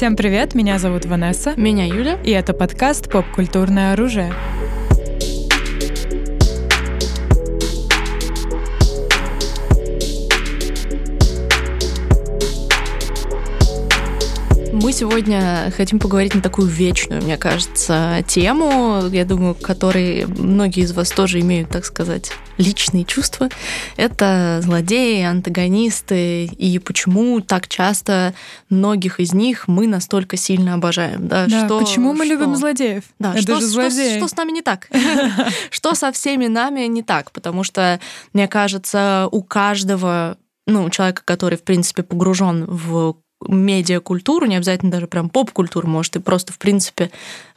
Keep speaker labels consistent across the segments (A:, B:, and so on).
A: Всем привет, меня зовут Ванесса.
B: Меня Юля.
A: И это подкаст «Поп-культурное оружие».
B: Мы сегодня хотим поговорить на такую вечную, мне кажется, тему, я думаю, к которой многие из вас тоже имеют, так сказать, личные чувства. Это злодеи, антагонисты, и почему так часто многих из них мы настолько сильно обожаем. Да,
A: да что, почему мы что? любим злодеев?
B: Да, Это что, же злодеи. Что, что с нами не так? Что со всеми нами не так? Потому что, мне кажется, у каждого ну, человека, который, в принципе, погружен в медиакультуру, не обязательно даже прям поп-культуру, может, и просто, в принципе,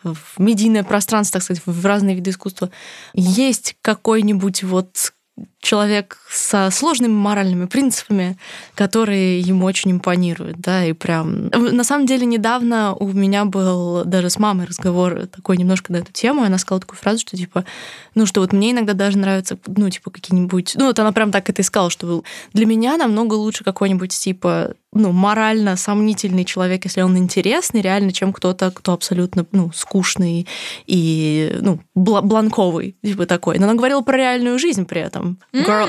B: в медийное пространство, так сказать, в разные виды искусства, есть какой-нибудь вот человек со сложными моральными принципами, которые ему очень импонируют, да, и прям... На самом деле, недавно у меня был даже с мамой разговор такой немножко на эту тему, и она сказала такую фразу, что типа, ну, что вот мне иногда даже нравятся, ну, типа, какие-нибудь... Ну, вот она прям так это и сказала, что для меня намного лучше какой-нибудь, типа, ну, морально сомнительный человек, если он интересный, реально, чем кто-то, кто абсолютно, ну, скучный и, ну, бл- бланковый, типа такой. Но она говорила про реальную жизнь при этом. Girl.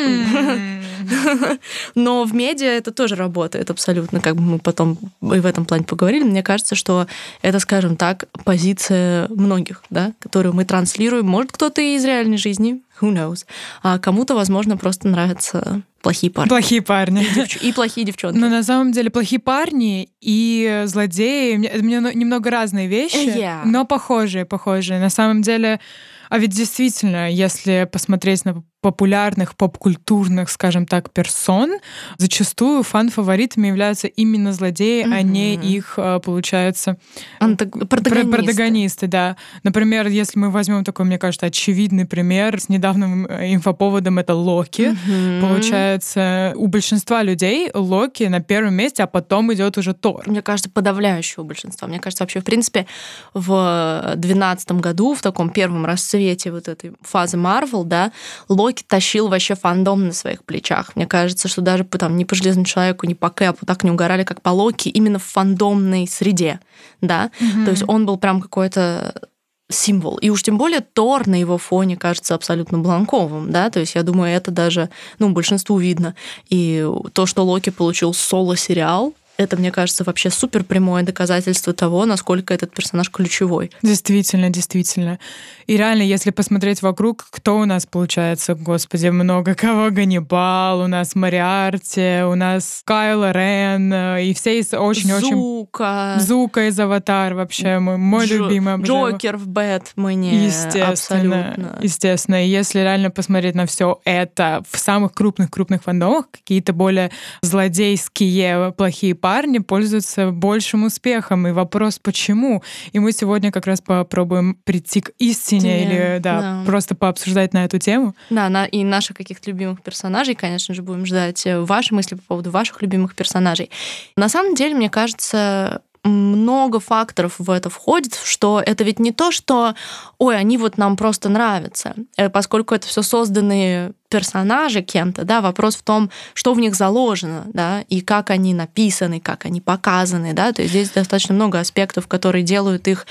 B: Но в медиа это тоже работает абсолютно, как бы мы потом и в этом плане поговорили. Мне кажется, что это, скажем так, позиция многих, да, которую мы транслируем. Может, кто-то из реальной жизни, who knows. А кому-то, возможно, просто нравятся плохие парни.
A: Плохие парни.
B: И, девч... и плохие девчонки.
A: Но на самом деле плохие парни и злодеи это мне немного разные вещи,
B: yeah.
A: но похожие, похожие. На самом деле, а ведь действительно, если посмотреть на популярных поп-культурных, скажем так, персон, зачастую фан-фаворитами являются именно злодеи, mm-hmm. а не их, а, получается,
B: Антаг... протагонисты.
A: протагонисты. Да. Например, если мы возьмем такой, мне кажется, очевидный пример с недавним э, инфоповодом, это Локи. Mm-hmm. Получается, у большинства людей Локи на первом месте, а потом идет уже Тор.
B: Мне кажется, подавляющего большинства. Мне кажется, вообще, в принципе, в 2012 году, в таком первом расцвете вот этой фазы Марвел, да, Локи Локи тащил вообще фандом на своих плечах. Мне кажется, что даже там ни по Железному человеку, ни по Кэпу так не угорали, как по Локи, именно в фандомной среде, да. Mm-hmm. То есть он был прям какой-то символ. И уж тем более Тор на его фоне кажется абсолютно бланковым, да, то есть я думаю, это даже, ну, большинству видно. И то, что Локи получил соло-сериал, это, мне кажется, вообще супер прямое доказательство того, насколько этот персонаж ключевой.
A: Действительно, действительно. И реально, если посмотреть вокруг, кто у нас получается, господи, много кого. Ганнибал, у нас Мариарти, у нас Кайла Рен, э, и все очень-очень...
B: Зука.
A: Зука из Аватар вообще, мой, мой Джо... любимый.
B: Обожаю. Джокер в Бэтмене.
A: Естественно.
B: Абсолютно.
A: Естественно. И если реально посмотреть на все это в самых крупных-крупных фандомах, какие-то более злодейские, плохие парни пользуются большим успехом. И вопрос, почему? И мы сегодня как раз попробуем прийти к истине Тине, или да, да, просто пообсуждать на эту тему.
B: Да, на, и наших каких-то любимых персонажей, конечно же, будем ждать э, ваши мысли по поводу ваших любимых персонажей. На самом деле, мне кажется, много факторов в это входит, что это ведь не то, что, ой, они вот нам просто нравятся, э, поскольку это все созданные персонажи кем-то, да, вопрос в том, что в них заложено, да, и как они написаны, как они показаны, да, то есть здесь достаточно много аспектов, которые делают их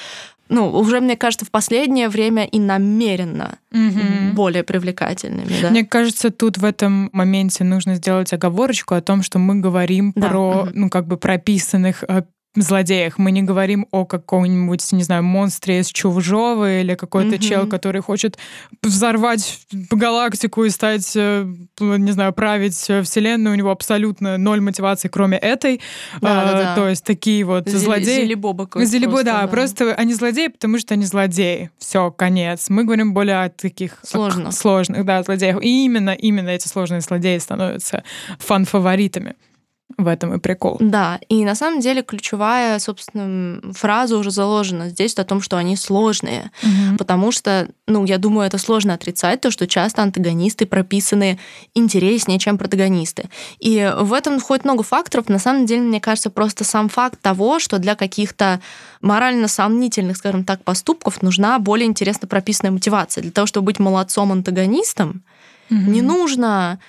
B: ну, уже, мне кажется, в последнее время и намеренно угу. более привлекательными. Да?
A: Мне кажется, тут в этом моменте нужно сделать оговорочку о том, что мы говорим да. про, угу. ну, как бы прописанных э, злодеях. Мы не говорим о каком-нибудь, не знаю, монстре из Чужого или какой-то mm-hmm. чел, который хочет взорвать галактику и стать, э, не знаю, править Вселенную. У него абсолютно ноль мотивации, кроме этой.
B: Да, а, да, да.
A: То есть такие вот Зели, злодеи.
B: Зелебоба
A: Зелебо, да, да, просто они злодеи, потому что они злодеи. Все, конец. Мы говорим более о таких
B: сложных,
A: сложных да, злодеях. И именно, именно эти сложные злодеи становятся фан-фаворитами. В этом и прикол.
B: Да, и на самом деле ключевая, собственно, фраза уже заложена здесь о том, что они сложные, угу. потому что, ну, я думаю, это сложно отрицать, то, что часто антагонисты прописаны интереснее, чем протагонисты. И в этом входит много факторов. На самом деле, мне кажется, просто сам факт того, что для каких-то морально сомнительных, скажем так, поступков нужна более интересно прописанная мотивация. Для того, чтобы быть молодцом протагонистом, угу. не нужно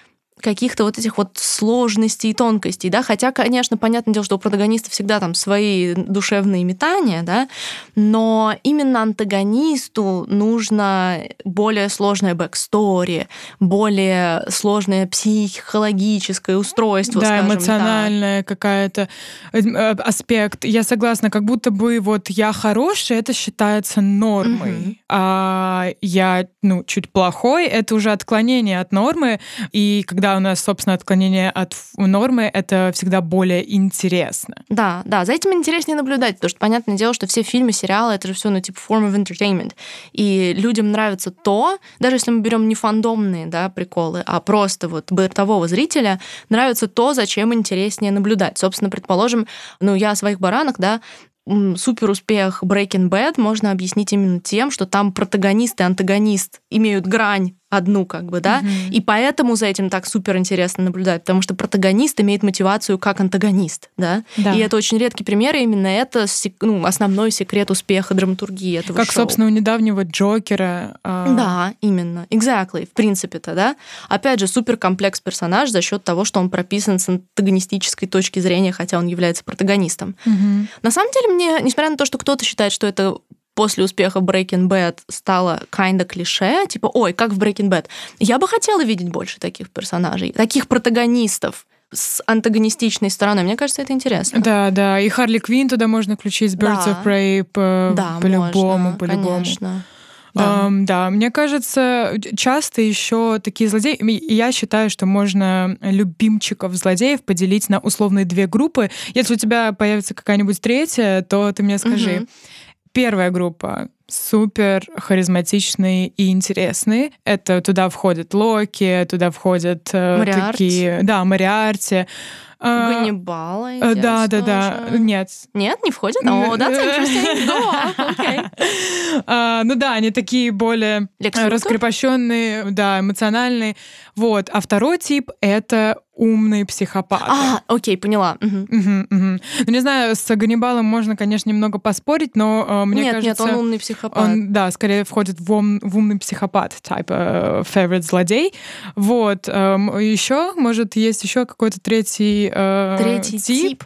B: каких-то вот этих вот сложностей и тонкостей, да, хотя, конечно, понятное дело, что у протагониста всегда там свои душевные метания, да, но именно антагонисту нужно более сложная backstory, более сложное психологическое устройство,
A: да,
B: скажем,
A: эмоциональная да. какая-то э, э, аспект. Я согласна, как будто бы вот я хороший, это считается нормой, угу. а я, ну, чуть плохой, это уже отклонение от нормы, и когда у нас, собственно, отклонение от нормы, это всегда более интересно.
B: Да, да, за этим интереснее наблюдать, потому что, понятное дело, что все фильмы, сериалы, это же все, ну, типа, form of entertainment. И людям нравится то, даже если мы берем не фандомные, да, приколы, а просто вот бытового зрителя, нравится то, зачем интереснее наблюдать. Собственно, предположим, ну, я о своих баранах, да, супер успех Breaking Bad можно объяснить именно тем, что там протагонист и антагонист имеют грань одну, как бы, да, mm-hmm. и поэтому за этим так супер интересно наблюдать, потому что протагонист имеет мотивацию как антагонист, да, да. и это очень редкий пример, и именно это ну, основной секрет успеха драматургии этого
A: Как,
B: шоу.
A: собственно, у недавнего Джокера.
B: Э... Да, именно, exactly, в принципе-то, да. Опять же, супер комплекс персонаж за счет того, что он прописан с антагонистической точки зрения, хотя он является протагонистом.
A: Mm-hmm.
B: На самом деле, мне, несмотря на то, что кто-то считает, что это после успеха Breaking Bad стало kinda клише, типа, ой, как в Breaking Bad. Я бы хотела видеть больше таких персонажей, таких протагонистов с антагонистичной стороной. Мне кажется, это интересно.
A: Да, да. И Харли Квин туда можно включить Birds да. of Prey по,
B: да,
A: по-любому, по-любому.
B: Конечно.
A: Да. Um, да, мне кажется, часто еще такие злодеи. Я считаю, что можно любимчиков злодеев поделить на условные две группы. Если у тебя появится какая-нибудь третья, то ты мне скажи. Угу. Первая группа супер харизматичные и интересные. Это туда входят Локи, туда входят э, такие... Да, Мариарти.
B: А, Ганнибал.
A: А, да, да, да. Нет.
B: Нет, не входит? О. Да, окей.
A: А, ну да, они такие более раскрепощенные, да, эмоциональные. Вот. А второй тип — это умные психопаты.
B: А, окей, поняла. Угу.
A: Угу, угу. Ну, не знаю, с Ганнибалом можно, конечно, немного поспорить, но э, мне
B: нет,
A: кажется...
B: Нет, он умный психопат.
A: Он, да, скорее входит в, ум, в умный психопат, type uh, favorite злодей. Вот. Эм, еще, может, есть еще какой-то третий, э,
B: третий тип. тип.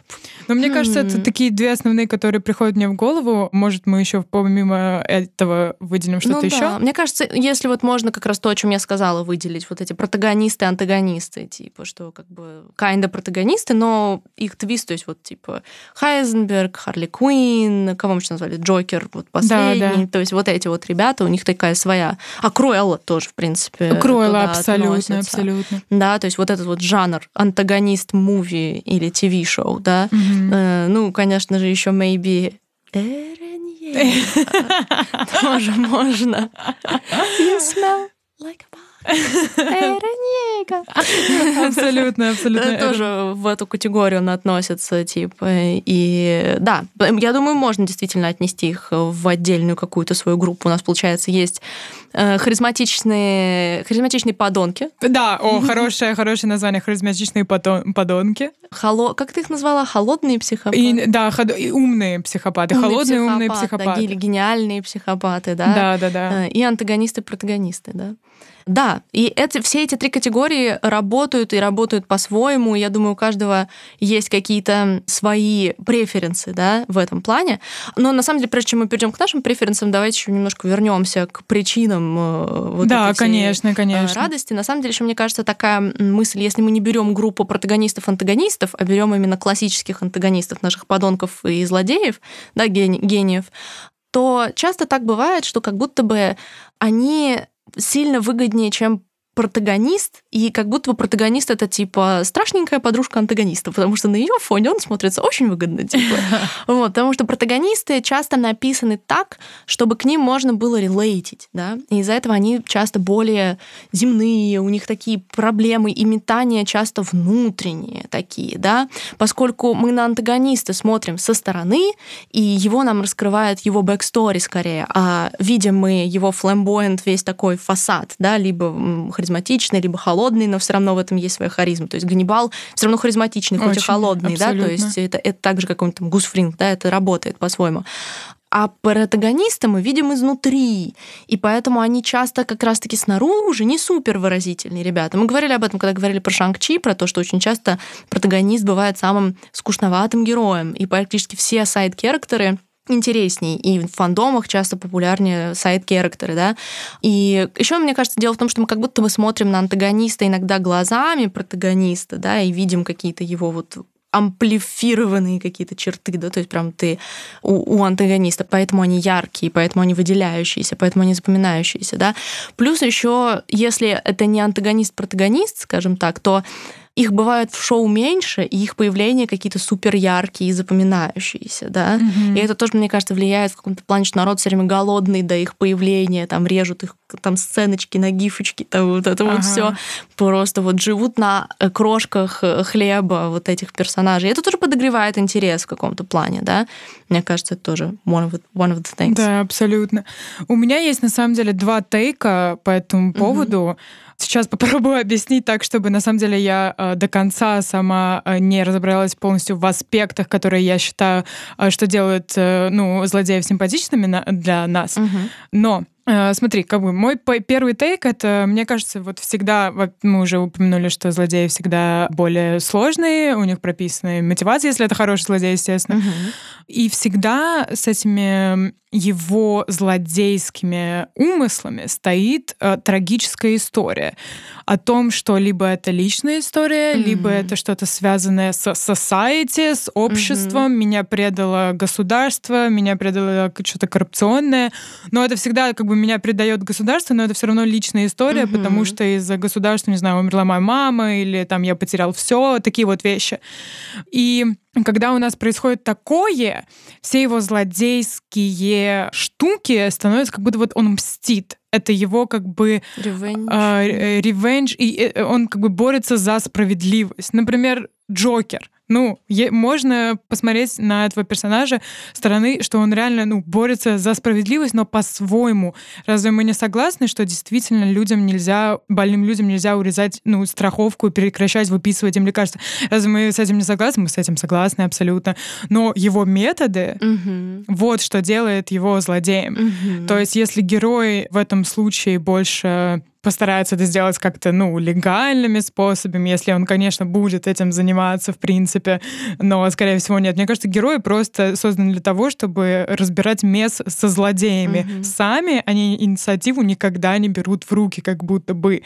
A: Но мне кажется, это такие две основные, которые приходят мне в голову. Может, мы еще помимо этого выделим что-то
B: ну,
A: еще?
B: Да. Мне кажется, если вот можно как раз то, о чем я сказала, выделить, вот эти протагонисты, антагонисты, типа, что как бы kinda протагонисты, но их твист, то есть вот типа Хайзенберг, Харли Куин, кого мы еще назвали, Джокер, вот последний, да, да. то есть вот эти вот ребята, у них такая своя... А Круэлла тоже, в принципе,
A: Круэлла абсолютно, относится. абсолютно.
B: Да, то есть вот этот вот жанр антагонист-муви или ТВ-шоу, да, mm ну, конечно же, еще maybe. Тоже можно. You smell like a.
A: Абсолютно, абсолютно.
B: Тоже в эту категорию он относится, типа. И да, я думаю, можно действительно отнести их в отдельную какую-то свою группу. У нас, получается, есть э, харизматичные, харизматичные подонки.
A: Да, о, хорошее, хорошее название, харизматичные подонки.
B: Холо... Как ты их назвала? Холодные психопаты?
A: И, да, ход... и умные психопаты. Умный Холодные психопат, умные психопаты.
B: Да, гениальные психопаты, да?
A: Да, да, да.
B: Э, и антагонисты-протагонисты, да. Да, и это, все эти три категории работают и работают по-своему. Я думаю, у каждого есть какие-то свои преференсы да, в этом плане. Но на самом деле, прежде чем мы перейдем к нашим преференсам, давайте еще немножко вернемся к причинам э, вот
A: да,
B: этой
A: конечно, конечно.
B: радости. На самом деле, еще мне кажется, такая мысль, если мы не берем группу протагонистов-антагонистов, а берем именно классических антагонистов, наших подонков и злодеев, да, гениев, то часто так бывает, что как будто бы они сильно выгоднее, чем протагонист, и как будто бы протагонист это типа страшненькая подружка антагониста, потому что на ее фоне он смотрится очень выгодно, типа. Вот, потому что протагонисты часто написаны так, чтобы к ним можно было релейтить, да, и из-за этого они часто более земные, у них такие проблемы и метания часто внутренние такие, да, поскольку мы на антагониста смотрим со стороны, и его нам раскрывает его backstory скорее, а видим мы его flamboyant весь такой фасад, да, либо харизматичный, либо холодный, но все равно в этом есть своя харизма. То есть Ганнибал все равно харизматичный, хоть Очень, и холодный, абсолютно. да, то есть это, это так же, как он там Гус Фринг, да, это работает по-своему. А протагониста мы видим изнутри. И поэтому они часто как раз-таки снаружи не супер выразительные ребята. Мы говорили об этом, когда говорили про Шанг-Чи, про то, что очень часто протагонист бывает самым скучноватым героем. И практически все сайд-керактеры интересней, и в фандомах часто популярнее сайт-керактеры, да. И еще, мне кажется, дело в том, что мы как будто бы смотрим на антагониста иногда глазами протагониста, да, и видим какие-то его вот амплифированные какие-то черты, да, то есть прям ты у, у антагониста, поэтому они яркие, поэтому они выделяющиеся, поэтому они запоминающиеся, да. Плюс еще, если это не антагонист-протагонист, скажем так, то их бывает в шоу меньше, и их появления какие-то супер яркие и запоминающиеся, да. Mm-hmm. И это тоже, мне кажется, влияет в каком-то плане, что народ все время голодный до их появления, там режут их там сценочки на гифочки, там вот это ага. вот все просто вот живут на э, крошках э, хлеба вот этих персонажей. Это тоже подогревает интерес в каком-то плане, да. Мне кажется, это тоже one of, the, one of the things.
A: Да, абсолютно. У меня есть на самом деле два тейка по этому поводу. Mm-hmm. Сейчас попробую объяснить так, чтобы на самом деле я э, до конца сама э, не разобралась полностью в аспектах, которые я считаю, э, что делают э, ну, злодеев симпатичными на, для нас. Угу. Но Э, смотри, как бы мой первый тейк это, мне кажется, вот всегда, мы уже упомянули, что злодеи всегда более сложные, у них прописаны мотивации, если это хороший злодей, естественно. Угу. И всегда с этими его злодейскими умыслами стоит э, трагическая история о том, что либо это личная история, mm-hmm. либо это что-то связанное с society, с обществом. Mm-hmm. Меня предало государство, меня предало что-то коррупционное. Но это всегда как бы меня предает государство, но это все равно личная история, mm-hmm. потому что из-за государства, не знаю, умерла моя мама или там я потерял все, такие вот вещи. И когда у нас происходит такое, все его злодейские штуки становятся как будто вот он мстит. Это его как бы ревенж, э, и э, он как бы борется за справедливость. Например, Джокер. Ну, можно посмотреть на этого персонажа стороны, что он реально ну, борется за справедливость, но по-своему. Разве мы не согласны, что действительно людям нельзя, больным людям нельзя урезать ну, страховку, прекращать выписывать им лекарства? Разве мы с этим не согласны? Мы с этим согласны абсолютно. Но его методы, угу. вот что делает его злодеем. Угу. То есть если герой в этом случае больше постарается это сделать как-то, ну, легальными способами, если он, конечно, будет этим заниматься, в принципе, но, скорее всего, нет. Мне кажется, герои просто созданы для того, чтобы разбирать мес со злодеями. Mm-hmm. Сами они инициативу никогда не берут в руки, как будто бы.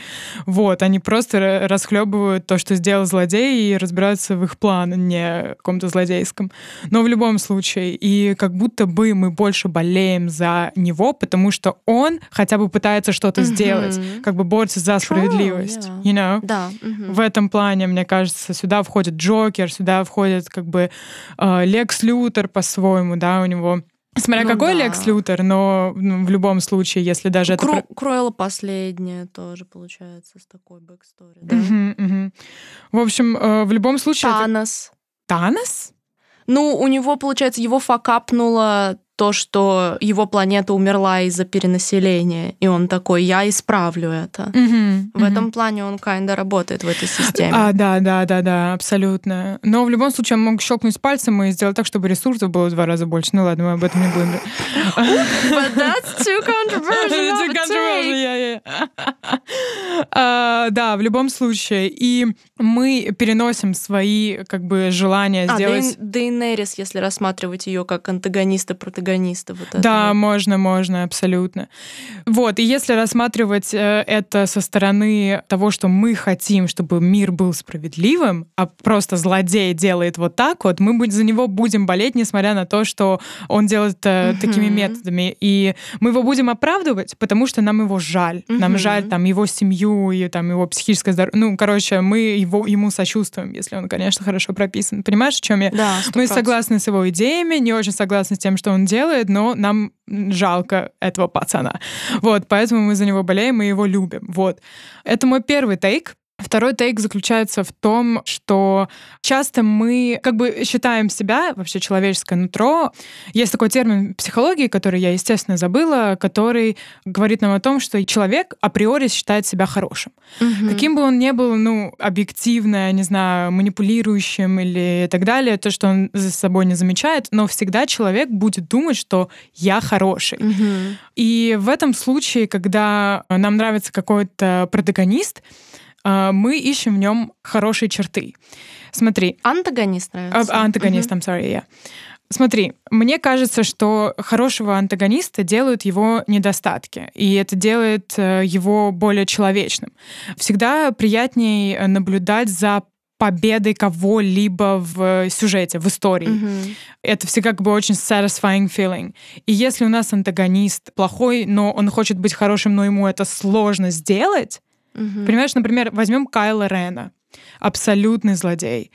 A: Вот, они просто расхлебывают то, что сделал злодей, и разбираются в их план, не в каком-то злодейском. Но в любом случае, и как будто бы мы больше болеем за него, потому что он хотя бы пытается что-то mm-hmm. сделать как бы борется за справедливость. True, yeah. you know?
B: Да.
A: Mm-hmm. В этом плане, мне кажется, сюда входит Джокер, сюда входит как бы э, Лекс Лютер по-своему, да, у него Смотря ну, какой да. Лекс Лютер, но ну, в любом случае, если даже
B: Кру-
A: это...
B: Круэлла последняя тоже получается с такой backstory, да?
A: Угу, угу. В общем, э, в любом случае...
B: Танос.
A: Это... Танос?
B: Ну, у него, получается, его факапнула то, что его планета умерла из-за перенаселения, и он такой, я исправлю это.
A: Mm-hmm,
B: в mm-hmm. этом плане он kinda работает в этой системе.
A: А, да, да, да, да, абсолютно. Но в любом случае он мог щелкнуть пальцем и сделать так, чтобы ресурсов было в два раза больше. Ну ладно, мы об этом не будем.
B: But that's too controversial. too controversial,
A: а, Да, в любом случае. И мы переносим свои как бы желания а, сделать...
B: Дейнерис, если рассматривать ее как антагониста, протагониста антагониста. Вот
A: да, можно, можно, абсолютно. Вот, и если рассматривать э, это со стороны того, что мы хотим, чтобы мир был справедливым, а просто злодей делает вот так вот, мы за него будем болеть, несмотря на то, что он делает угу. такими методами. И мы его будем оправдывать, потому что нам его жаль. Угу. Нам жаль там его семью и там его психическое здоровье. Ну, короче, мы его, ему сочувствуем, если он, конечно, хорошо прописан. Понимаешь, о чем я?
B: Да, 100%.
A: Мы согласны с его идеями, не очень согласны с тем, что он делает, но нам жалко этого пацана. Вот, поэтому мы за него болеем и его любим. Вот. Это мой первый тейк. Второй тейк заключается в том, что часто мы как бы считаем себя, вообще человеческое нутро. Есть такой термин психологии, который я, естественно, забыла, который говорит нам о том, что человек априори считает себя хорошим. Угу. Каким бы он ни был, ну, объективно, не знаю, манипулирующим или так далее, то, что он за собой не замечает, но всегда человек будет думать, что я хороший. Угу. И в этом случае, когда нам нравится какой-то протагонист, мы ищем в нем хорошие черты. Смотри.
B: Антагонист нравится.
A: А, антагонист, mm-hmm. I'm sorry, yeah. Смотри, мне кажется, что хорошего антагониста делают его недостатки, и это делает э, его более человечным. Всегда приятней наблюдать за победой кого-либо в сюжете, в истории. Mm-hmm. Это всегда как бы очень satisfying feeling. И если у нас антагонист плохой, но он хочет быть хорошим, но ему это сложно сделать, Угу. Понимаешь, например, возьмем Кайла Рена. Абсолютный злодей.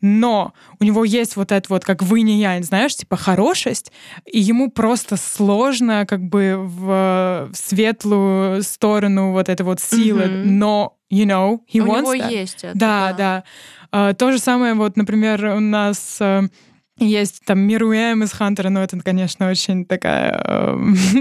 A: Но у него есть вот это вот, как вы не я, знаешь, типа хорошесть, и ему просто сложно как бы в, в светлую сторону вот этой вот силы, угу. но you know, he
B: у
A: wants
B: него
A: that.
B: есть это.
A: Да, да. да. Uh, то же самое вот, например, у нас uh, есть там Мируэм из Хантера, но это, конечно, очень такая э,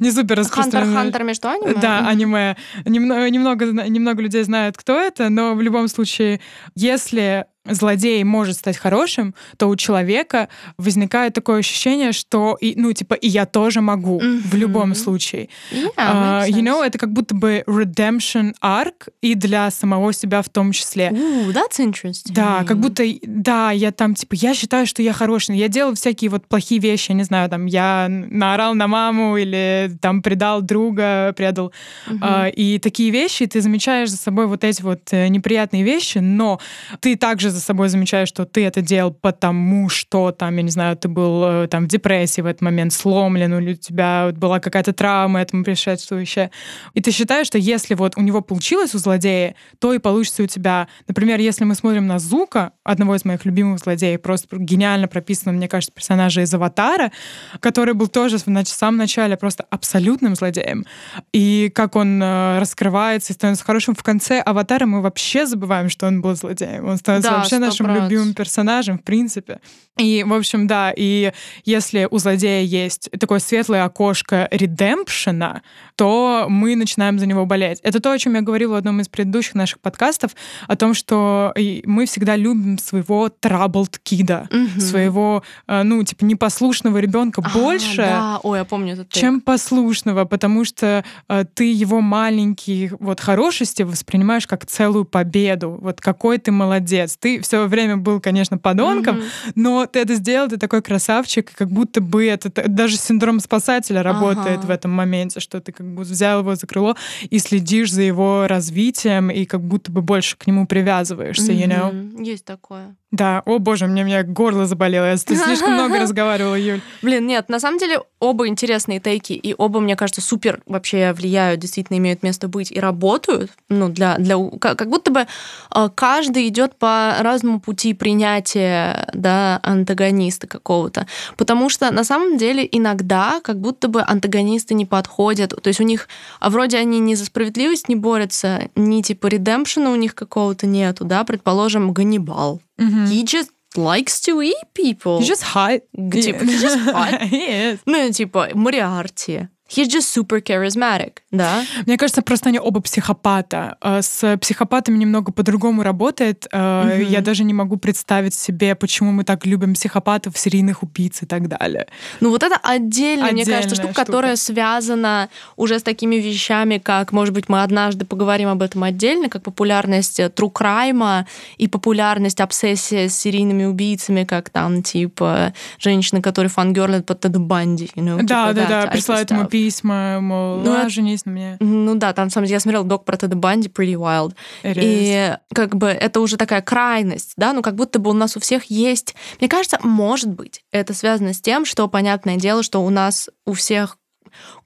A: не супер распространенная.
B: Хантер, Хантер между аниме?
A: Да, аниме. Немного, немного, немного людей знают, кто это, но в любом случае, если злодей может стать хорошим, то у человека возникает такое ощущение, что, и, ну, типа, и я тоже могу mm-hmm. в любом случае.
B: Yeah, uh,
A: you know, это как будто бы redemption arc и для самого себя в том числе.
B: Ooh, that's interesting.
A: Да, как будто, да, я там, типа, я считаю, что я хороший, я делал всякие вот плохие вещи, я не знаю, там, я наорал на маму или там предал друга, предал. Mm-hmm. Uh, и такие вещи, ты замечаешь за собой вот эти вот э, неприятные вещи, но ты также за собой замечаешь, что ты это делал потому, что там, я не знаю, ты был э, там в депрессии в этот момент, сломлен, или у тебя была какая-то травма этому предшествующая. И ты считаешь, что если вот у него получилось у злодея, то и получится у тебя. Например, если мы смотрим на Зука, одного из моих любимых злодеев, просто гениально прописанного, мне кажется, персонажа из «Аватара», который был тоже в самом начале просто абсолютным злодеем. И как он э, раскрывается и становится хорошим в конце «Аватара», мы вообще забываем, что он был злодеем. Он становится да, вообще нашим любимым персонажем, в принципе. И, в общем, да, и если у злодея есть такое светлое окошко редемпшена, то мы начинаем за него болеть. Это то, о чем я говорила в одном из предыдущих наших подкастов, о том, что мы всегда любим своего troubled кида, угу. своего, э, ну, типа, непослушного ребенка а, больше,
B: да. Ой, я помню этот
A: чем послушного, потому что э, ты его маленькие вот хорошести воспринимаешь как целую победу. Вот какой ты молодец. Ты все время был, конечно, подонком, угу. но ты это сделал, ты такой красавчик, как будто бы это даже синдром спасателя работает ага. в этом моменте, что ты как бы взял его за крыло и следишь за его развитием и как будто бы больше к нему привязываешься, you know?
B: Есть такое.
A: Да, о боже, мне, меня горло заболело. Я слишком много разговаривала, Юль.
B: Блин, нет, на самом деле оба интересные тейки, и оба, мне кажется, супер вообще влияют, действительно имеют место быть и работают. Ну, для, для как будто бы э, каждый идет по разному пути принятия, да, антагониста какого-то. Потому что на самом деле иногда как будто бы антагонисты не подходят. То есть у них, а вроде они ни за справедливость не борются, ни типа редемпшена у них какого-то нету, да, предположим, Ганнибал Mm-hmm. He just likes to eat people.
A: He's just hot.
B: Типа, he's just hot.
A: he is.
B: Ну, типа, Мориарти. He's just super charismatic, да?
A: Мне кажется, просто они оба психопата. А с психопатами немного по-другому работает. Mm-hmm. Я даже не могу представить себе, почему мы так любим психопатов, серийных убийц и так далее.
B: Ну вот это отдельная, мне кажется, штука, штука, которая связана уже с такими вещами, как, может быть, мы однажды поговорим об этом отдельно, как популярность true crime и популярность обсессии с серийными убийцами, как там, типа, женщины, которые фангерлят под Тед Банди. You know,
A: да, типа, да, да, присылают ему письма, мол, ну, а, женись на мне.
B: Ну да, там, на самом деле, я смотрела док про Теда Банди, Pretty Wild. It и как бы это уже такая крайность, да, ну как будто бы у нас у всех есть... Мне кажется, может быть, это связано с тем, что, понятное дело, что у нас у всех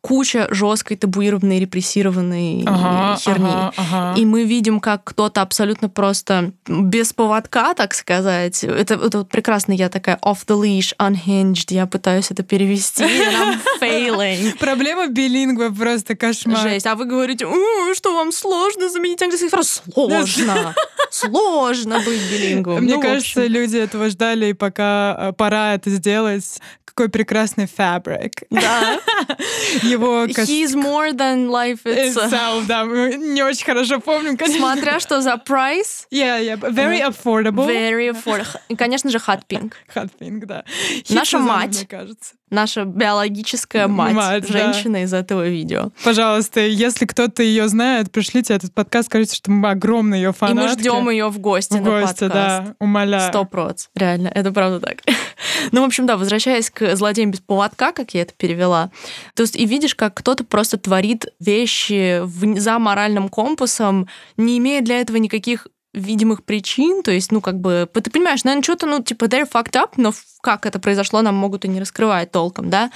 B: куча жесткой табуированной, репрессированной ага, херни. Ага, ага. И мы видим, как кто-то абсолютно просто без поводка, так сказать. Это, это вот прекрасно, я такая off the leash, unhinged, я пытаюсь это перевести, I'm failing.
A: Проблема билингва просто кошмар.
B: Жесть. А вы говорите, что вам сложно заменить английский фраз? Сложно. Сложно быть билингвом.
A: Мне ну, кажется, люди этого ждали, и пока э, пора это сделать, какой прекрасный фабрик.
B: Да.
A: Его
B: He's more than life itself.
A: Да, не очень хорошо помню,
B: конечно. Смотря что за price.
A: Yeah, yeah, very affordable.
B: Very affordable. И, конечно же, hot pink.
A: Hot pink, да.
B: Наша мать. Мне кажется наша биологическая мать, мать женщина да. из этого видео.
A: Пожалуйста, если кто-то ее знает, пришлите этот подкаст, скажите, что мы огромные ее фанатки.
B: И мы ждем ее в гости в на гости, подкаст.
A: да, умоляю.
B: Сто проц, реально, это правда так. ну, в общем, да, возвращаясь к злодеям без поводка, как я это перевела, то есть и видишь, как кто-то просто творит вещи в, за моральным компасом, не имея для этого никаких видимых причин, то есть, ну, как бы, ты понимаешь, наверное, что-то, ну, типа, they're fucked up, но как это произошло, нам могут и не раскрывать толком, да,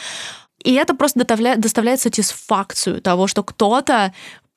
B: и это просто доставляет, доставляет сатисфакцию того, что кто-то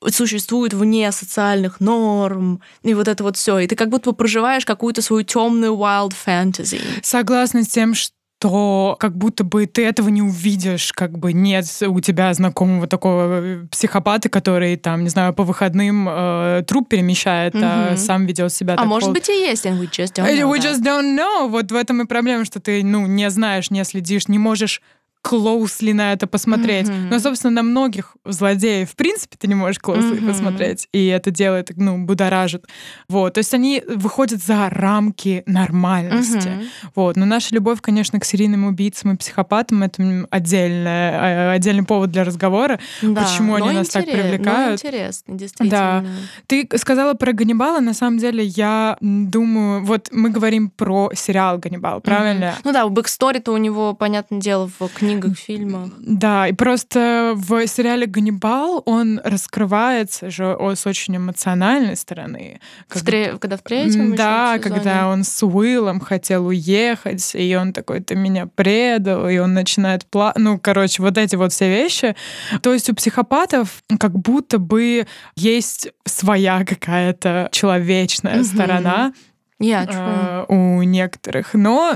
B: существует вне социальных норм, и вот это вот все. И ты как будто проживаешь какую-то свою темную wild fantasy.
A: Согласна с тем, что то как будто бы ты этого не увидишь, как бы нет у тебя знакомого такого э, психопата, который там, не знаю, по выходным э, труп перемещает, mm-hmm. а сам ведет себя.
B: А
A: так
B: может быть и есть, and we just don't know.
A: We just don't know. Вот в этом и проблема, что ты, ну, не знаешь, не следишь, не можешь closely на это посмотреть. Mm-hmm. Но, собственно, на многих злодеев, в принципе, ты не можешь closely mm-hmm. посмотреть. И это делает, ну, будоражит. Вот. То есть они выходят за рамки нормальности. Mm-hmm. Вот. Но наша любовь, конечно, к серийным убийцам и психопатам — это отдельная, отдельный повод для разговора. Да, Почему они нас так привлекают.
B: Ну, интересно, действительно.
A: Да. Ты сказала про Ганнибала. На самом деле, я думаю... Вот мы говорим про сериал «Ганнибал», правильно? Mm-hmm.
B: Ну да, бэкстори-то у него, понятное дело, в книге книгах, фильмах.
A: Да, и просто в сериале «Ганнибал» он раскрывается же с очень эмоциональной стороны.
B: Как... В тре... Когда в третьем
A: Да, когда он с Уиллом хотел уехать, и он такой, ты меня предал, и он начинает плакать. Ну, короче, вот эти вот все вещи. То есть у психопатов как будто бы есть своя какая-то человечная mm-hmm. сторона.
B: Yeah, true.
A: Э, у некоторых. Но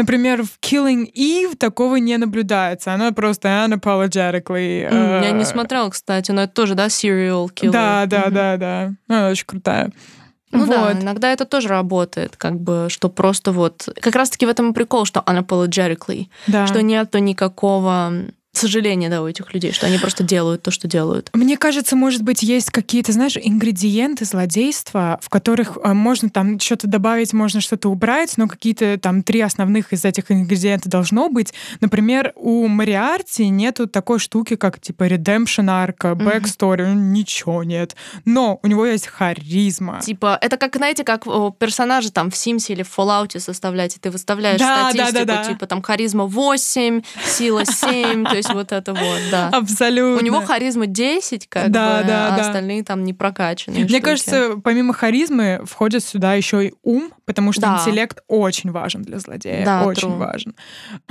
A: Например, в Killing Eve такого не наблюдается. Она просто unapologetically...
B: Mm, э... Я не смотрела, кстати, но это тоже, да, serial killer?
A: Да, да, mm-hmm. да, да. Она очень крутая.
B: Ну вот. да, иногда это тоже работает, как бы, что просто вот... Как раз-таки в этом и прикол, что unapologetically. Да. Что нету никакого сожаление, да, у этих людей, что они просто делают то, что делают.
A: Мне кажется, может быть, есть какие-то, знаешь, ингредиенты злодейства, в которых э, можно там что-то добавить, можно что-то убрать, но какие-то там три основных из этих ингредиентов должно быть. Например, у Мариарти нету такой штуки, как типа redemption арка, backstory, mm-hmm. ничего нет. Но у него есть харизма.
B: Типа, это как, знаете, как персонажи там в Симсе или в Fallout составлять, и ты выставляешь да, статистику, да, да, да. типа там харизма 8, сила 7, то есть вот это вот, да.
A: Абсолютно.
B: У него харизма 10, как да, бы, да, а да. остальные там не прокачанные.
A: Мне штуки. кажется, помимо харизмы входит сюда еще и ум, потому что да. интеллект очень важен для злодея. Да, очень true. важен.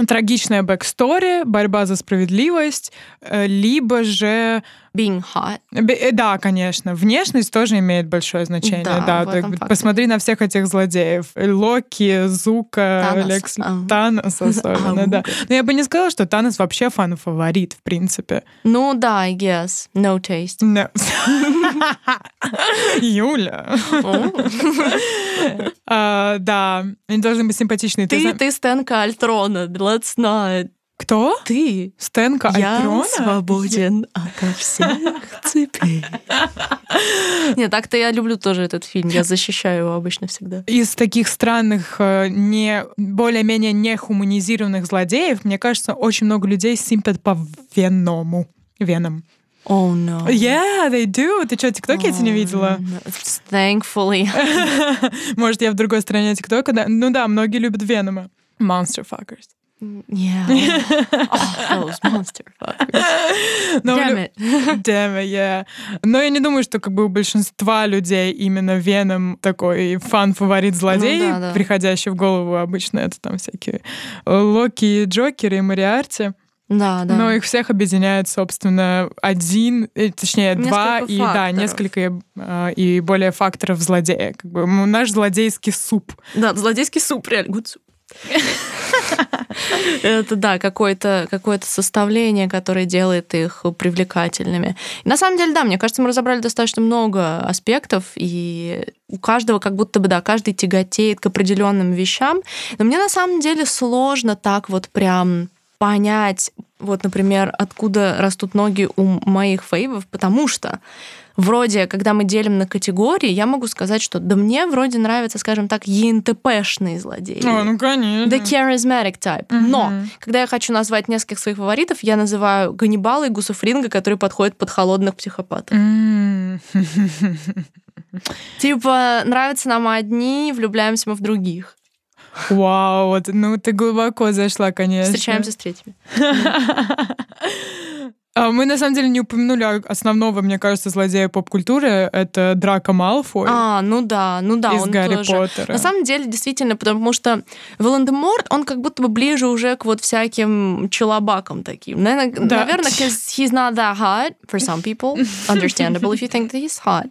A: Трагичная backstory, борьба за справедливость, э, либо же
B: being hot.
A: Э, да, конечно. Внешность тоже имеет большое значение. Да, да посмотри на всех этих злодеев. Локи, Зука, Танос. Лекс, а. Танос особенно, а, да. Но я бы не сказала, что Танос вообще фан-фаворит, в принципе.
B: Ну да, I guess. No taste.
A: No. Юля. uh, да, они должны быть симпатичные.
B: Ты, ты Стэнка Альтрона, let's not
A: кто?
B: Ты.
A: Стэнка
B: Я
A: Альтрона?
B: свободен я... ото всех цепей. Нет, так-то я люблю тоже этот фильм. Я защищаю его обычно всегда.
A: Из таких странных, э, не более-менее не хуманизированных злодеев, мне кажется, очень много людей симпят по Веному. Веном.
B: Oh no.
A: Yeah, they do. Ты что, ТикТоки oh, эти не видела?
B: No. Thankfully.
A: Может, я в другой стране ТикТока? Да? Ну да, многие любят Венома. Monster fuckers.
B: Yeah. oh, those monster fuckers.
A: Но Damn it. Damn it, yeah. Но я не думаю, что как бы у большинства людей именно Веном такой фан-фаворит злодей, ну, да, да. приходящий в голову обычно это там всякие Локи, Джокеры и Мариарти.
B: Да, да.
A: Но их всех объединяет, собственно, один, э, точнее, несколько два факторов. и да, несколько э, и более факторов злодея. Как бы наш злодейский суп.
B: Да, злодейский суп, реально, good soup. Это да, какое-то какое составление, которое делает их привлекательными. И на самом деле, да, мне кажется, мы разобрали достаточно много аспектов, и у каждого как будто бы, да, каждый тяготеет к определенным вещам. Но мне на самом деле сложно так вот прям понять, вот, например, откуда растут ноги у моих фейвов, потому что вроде, когда мы делим на категории, я могу сказать, что да мне вроде нравятся, скажем так, ЕНТПшные злодеи.
A: О, ну конечно.
B: The charismatic type. Uh-huh. Но, когда я хочу назвать нескольких своих фаворитов, я называю Ганнибала и Гусуфринга, которые подходят под холодных психопатов. Типа, нравятся нам одни, влюбляемся мы в других.
A: Вау, вот, ну ты глубоко зашла, конечно.
B: Встречаемся с третьими.
A: А, мы на самом деле не упомянули основного, мне кажется, злодея поп-культуры. Это Драко Малфой.
B: А, ну да, ну да,
A: из
B: он
A: Гарри
B: тоже.
A: Поттера.
B: На самом деле, действительно, потому что Волан-де-Морт, он как будто бы ближе уже к вот всяким челобакам таким. Наверное, да. наверное, he's not that hot for some people. Understandable if you think that he's hot.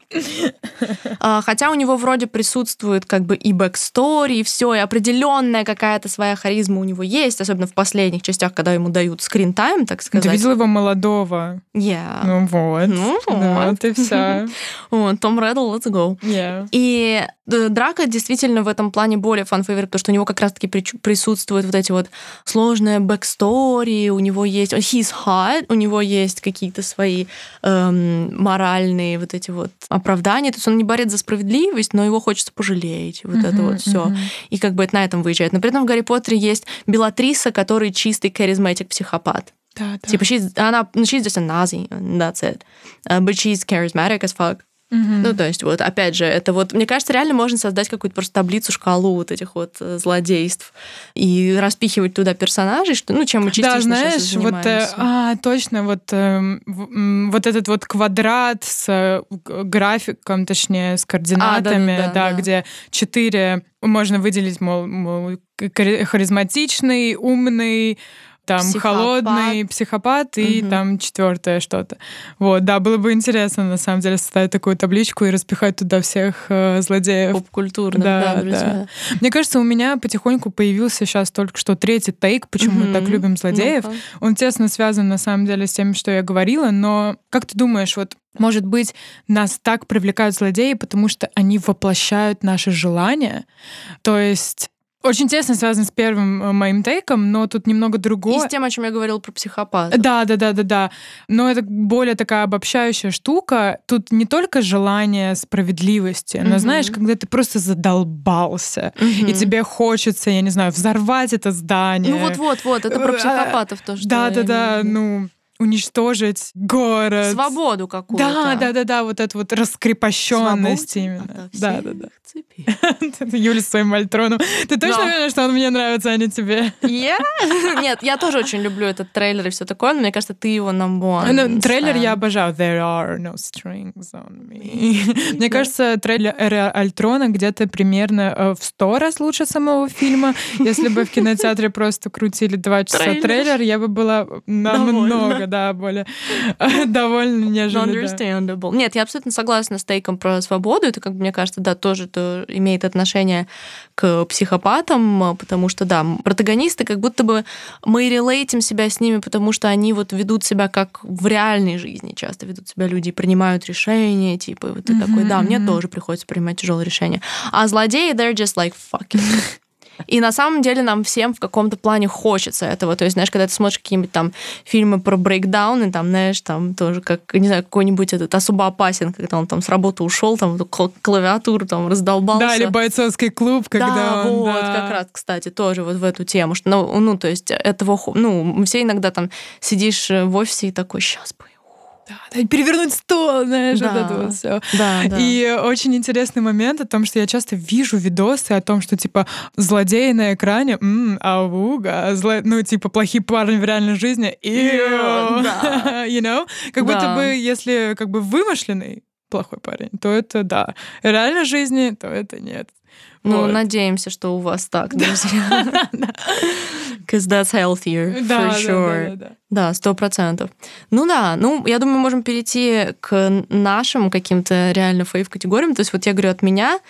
B: А, хотя у него вроде присутствует как бы и backstory, и все, и определенная какая-то своя харизма у него есть, особенно в последних частях, когда ему дают screen time, так сказать.
A: Ты видела его молодого Петрова.
B: Yeah.
A: Ну вот.
B: Ну
A: да, вот. вся.
B: Вот, Том Реддл, let's go.
A: Yeah.
B: И э, Драка действительно в этом плане более fan favorite, потому что у него как раз-таки присутствуют вот эти вот сложные backstory, у него есть... He's hot, у него есть какие-то свои эм, моральные вот эти вот оправдания. То есть он не борется за справедливость, но его хочется пожалеть. Вот mm-hmm, это вот все. Mm-hmm. И как бы это на этом выезжает. Но при этом в Гарри Поттере есть Белатриса, который чистый харизматик психопат.
A: Да, да.
B: Типа, she's, она, ну, she's just a Nazi, and that's it. Uh, but she's charismatic as fuck. Mm-hmm. Ну, то есть, вот, опять же, это вот, мне кажется, реально можно создать какую-то просто таблицу, шкалу вот этих вот э, злодейств и распихивать туда персонажей, что, ну, чем мы частично
A: Да, знаешь, вот,
B: э,
A: а, точно, вот, э, вот этот вот квадрат с э, графиком, точнее, с координатами, а, да, да, да, да, да, где четыре можно выделить, мол, мол харизматичный, умный, там психопат. холодный психопат и угу. там четвертое что-то. Вот, да, было бы интересно на самом деле составить такую табличку и распихать туда всех э, злодеев.
B: Поп-культурных, да, да, да.
A: Мне кажется, у меня потихоньку появился сейчас только что третий тейк, почему угу. мы так любим злодеев. ну Он тесно связан на самом деле с тем, что я говорила, но как ты думаешь, вот может быть, нас так привлекают злодеи, потому что они воплощают наши желания. То есть очень тесно связан с первым э, моим тейком, но тут немного другое.
B: И с тем, о чем я говорил про психопата.
A: Да, да, да, да, да. Но это более такая обобщающая штука. Тут не только желание справедливости, но знаешь, когда ты просто задолбался, и тебе хочется, я не знаю, взорвать это здание.
B: Ну вот, вот, вот, это про э, психопатов тоже.
A: Да, да, да, ну уничтожить город.
B: Свободу какую-то.
A: Да, да, да, да, вот эту вот раскрепощенность именно. Да, да, да. Юля с своим Мальтроном. Ты точно уверена, что он мне нравится, а не тебе?
B: Я? Нет, я тоже очень люблю этот трейлер и все такое, но мне кажется, ты его one.
A: Ну, трейлер я обожаю. There are no strings on me. Мне кажется, трейлер Эра Альтрона где-то примерно э, в сто раз лучше самого фильма. Если бы в кинотеатре просто крутили два часа трейлер, я бы была намного да, более довольно, нежели...
B: Understandable. Нет, я абсолютно согласна с тейком про свободу. Это, как мне кажется, да, тоже это имеет отношение к психопатам, потому что, да, протагонисты как будто бы мы релейтим себя с ними, потому что они вот ведут себя как в реальной жизни часто ведут себя люди, принимают решения, типа, вот ты mm-hmm, такой, да, мне тоже приходится принимать тяжелые решения. А злодеи, they're just like, fuck it. И на самом деле нам всем в каком-то плане хочется этого. То есть, знаешь, когда ты смотришь какие-нибудь там фильмы про брейкдауны, там, знаешь, там тоже как, не знаю, какой-нибудь этот особо опасен, когда он там с работы ушел, там клавиатуру там раздолбался.
A: Да, или бойцовский клуб, когда
B: да,
A: он,
B: вот, да. как раз, кстати, тоже вот в эту тему, что, ну, ну, то есть этого, ну, все иногда там сидишь в офисе и такой, сейчас бы
A: да, перевернуть стол, знаешь, да. вот это вот все.
B: Да, да.
A: И очень интересный момент о том, что я часто вижу видосы о том, что типа злодеи на экране, м-м, ауга, зло... ну типа плохие парни в реальной жизни,
B: да.
A: you know, как да. будто бы если как бы вымышленный плохой парень, то это да, в реальной жизни, то это нет.
B: Ну, вот. надеемся, что у вас так, друзья. Because that's healthier, for sure. Да, сто процентов. Ну да, ну, я думаю, мы можем перейти к нашим каким-то реально фейв-категориям. То есть вот я говорю, от меня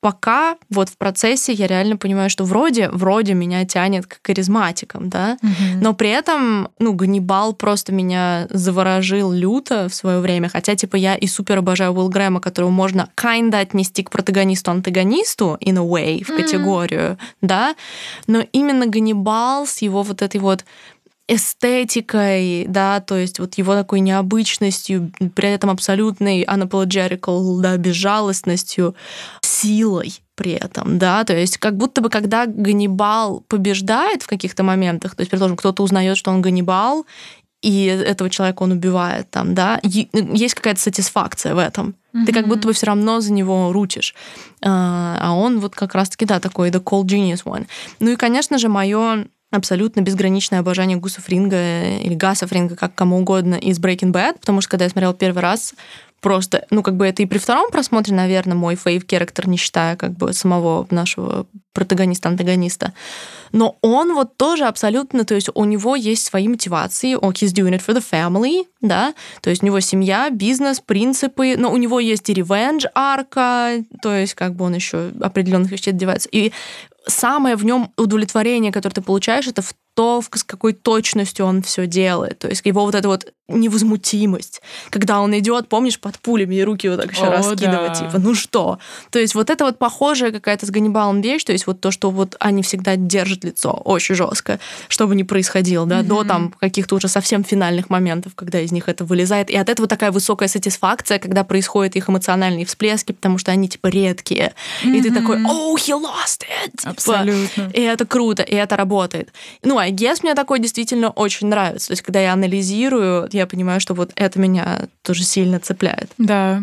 B: пока вот в процессе я реально понимаю, что вроде, вроде меня тянет к харизматикам, да, mm-hmm. но при этом, ну, Ганнибал просто меня заворожил люто в свое время, хотя, типа, я и супер обожаю Уилл Грэма, которого можно kinda отнести к протагонисту-антагонисту, in a way, в категорию, да, но именно Ганнибал с его вот этой вот эстетикой, да, то есть вот его такой необычностью, при этом абсолютной unapologetic, да, безжалостностью, силой при этом, да, то есть как будто бы когда Ганнибал побеждает в каких-то моментах, то есть, предположим, кто-то узнает, что он Ганнибал, и этого человека он убивает там, да, есть какая-то сатисфакция в этом. Mm-hmm. Ты как будто бы все равно за него ручишь. А, а он вот как раз-таки, да, такой the cold genius one. Ну и, конечно же, мое абсолютно безграничное обожание Гуса Фринга или Гаса Фринга, как кому угодно, из Breaking Bad, потому что когда я смотрела первый раз, просто, ну, как бы это и при втором просмотре, наверное, мой фейв-керактер, не считая как бы самого нашего протагониста-антагониста. Но он вот тоже абсолютно, то есть у него есть свои мотивации, он he's doing it for the family, да, то есть у него семья, бизнес, принципы, но у него есть и revenge арка, то есть как бы он еще определенных вещей одевается. И самое в нем удовлетворение, которое ты получаешь, это в то, с какой точностью он все делает. То есть его вот эта вот невозмутимость, когда он идет, помнишь, под пулями и руки вот так еще О, раскидывать, да. типа, ну что? То есть вот это вот похожая какая-то с Ганнибалом вещь, то есть вот то, что вот они всегда держат лицо очень жестко, что бы ни происходило, да, mm-hmm. до там каких-то уже совсем финальных моментов, когда из них это вылезает. И от этого такая высокая сатисфакция, когда происходят их эмоциональные всплески, потому что они, типа, редкие. Mm-hmm. И ты такой, oh, he lost it! Типа,
A: Абсолютно.
B: И это круто, и это работает. Ну, а guess мне такое действительно очень нравится. То есть, когда я анализирую, я понимаю, что вот это меня тоже сильно цепляет.
A: Да.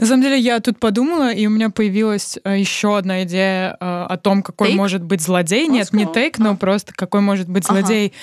A: На самом деле, я тут подумала, и у меня появилась э, еще одна идея э, о том, какой take? может быть злодей. Let's Нет, go. не тейк, но а. просто какой может быть злодей. Ага.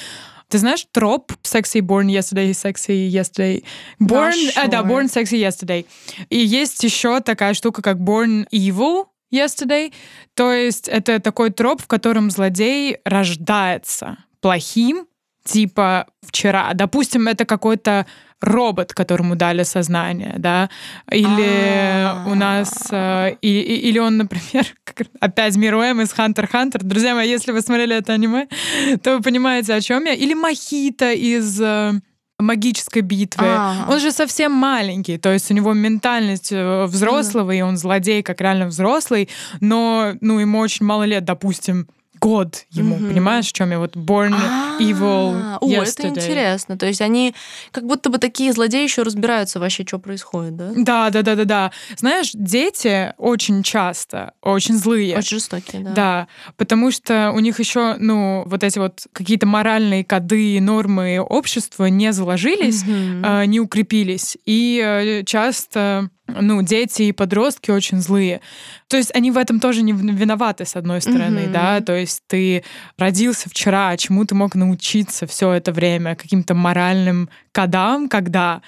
A: Ты знаешь троп Sexy Born Yesterday, Sexy Yesterday? Born, sure. а, да, Born Sexy Yesterday. И есть еще такая штука, как Born Evil, Yesterday. То есть это такой троп, в котором злодей рождается плохим, типа вчера. Допустим, это какой-то робот, которому дали сознание, да, или у нас, э, или он, например, опять Мируэм из Хантер Хантер. Друзья мои, если вы смотрели это аниме, то вы понимаете, о чем я. Или Махита из э, магической битвы. А-а-а. Он же совсем маленький, то есть у него ментальность э, взрослого, mm. и он злодей, как реально взрослый, но ну ему очень мало лет, допустим, год ему, mm-hmm. понимаешь, в чем я вот Born а, Evil О,
B: это интересно. То есть они как будто бы такие злодеи еще разбираются вообще, что происходит, да?
A: Да, да, да, да, да. Знаешь, дети очень часто очень злые.
B: Очень жестокие, да.
A: Да, потому что у них еще, ну, вот эти вот какие-то моральные коды, нормы общества не заложились, mm-hmm. не укрепились, и э, часто ну, дети и подростки очень злые. То есть они в этом тоже не виноваты, с одной стороны, mm-hmm. да, то есть ты родился вчера, чему ты мог научиться все это время, каким-то моральным кодам, когда,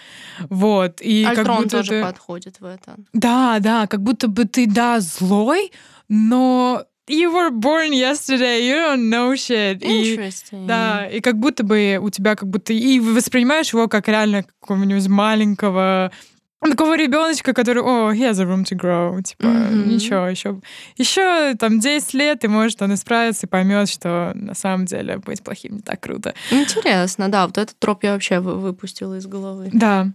A: вот.
B: И Альтрон как будто тоже ты... подходит в это.
A: Да, да, как будто бы ты, да, злой, но you were born yesterday, you don't know shit.
B: Interesting.
A: И, да, и как будто бы у тебя как будто... И воспринимаешь его как реально какого-нибудь маленького такого ребеночка, который, о, he has a room to grow, типа, mm-hmm. ничего, еще, еще там 10 лет, и может он исправится и поймет, что на самом деле быть плохим не так круто.
B: Интересно, да, вот этот троп я вообще выпустила из головы.
A: Да.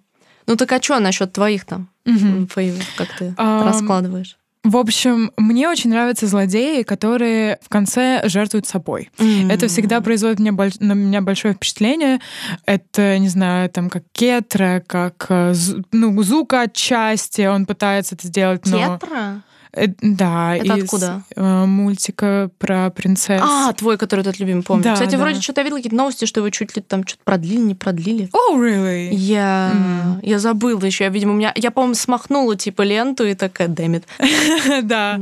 B: Ну так а что насчет твоих там mm-hmm. как ты um, раскладываешь?
A: В общем, мне очень нравятся злодеи, которые в конце жертвуют собой. Mm-hmm. Это всегда производит мне больш... на меня большое впечатление. Это, не знаю, там, как Кетра, как э, ну, Зука отчасти, он пытается это сделать,
B: но... Кетра?
A: Э, да,
B: Это из откуда?
A: Э, мультика про принцесс.
B: А, твой, который этот любимый, помню. Да, Кстати, да. вроде что-то видела какие-то новости, что его чуть ли там что-то продлили, не продлили.
A: Oh, really?
B: Я, mm. я забыла еще. Я, видимо, у меня, я, по-моему, смахнула типа ленту и такая, дэмит.
A: Да.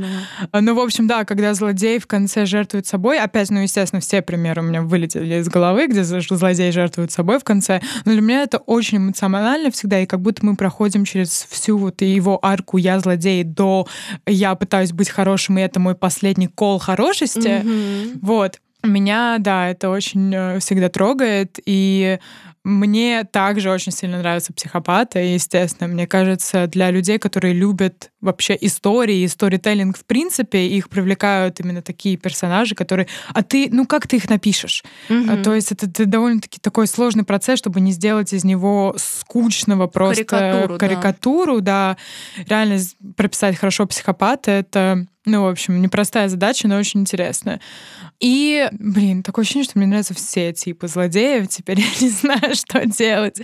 A: Ну, в общем, да, когда злодей в конце жертвует собой, опять, ну, естественно, все примеры у меня вылетели из головы, где злодей жертвует собой в конце, но для меня это очень эмоционально всегда, и как будто мы проходим через всю вот его арку «я злодей» до я пытаюсь быть хорошим, и это мой последний кол хорошести. Mm-hmm. Вот. Меня, да, это очень э, всегда трогает, и мне также очень сильно нравятся психопаты, естественно. Мне кажется, для людей, которые любят вообще истории, сторителлинг в принципе, их привлекают именно такие персонажи, которые... А ты, ну как ты их напишешь? Mm-hmm. То есть это, это довольно-таки такой сложный процесс, чтобы не сделать из него скучного просто карикатуру, карикатуру да. да. Реально прописать хорошо психопата — это ну, в общем, непростая задача, но очень интересная. И, блин, такое ощущение, что мне нравятся все типы злодеев. Теперь я не знаю, что делать.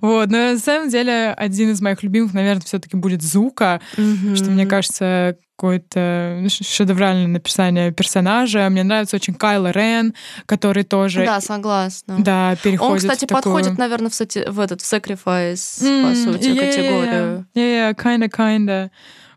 A: Вот. Но на самом деле один из моих любимых, наверное, все-таки будет Зука, mm-hmm. что мне кажется какое-то шедевральное написание персонажа. Мне нравится очень Кайло Рен, который тоже...
B: Да, согласна.
A: Да, переходит
B: Он, кстати,
A: в такую...
B: подходит, наверное, в, в этот в Sacrifice, mm, по сути, yeah, категорию.
A: Yeah, yeah, kinda, kinda.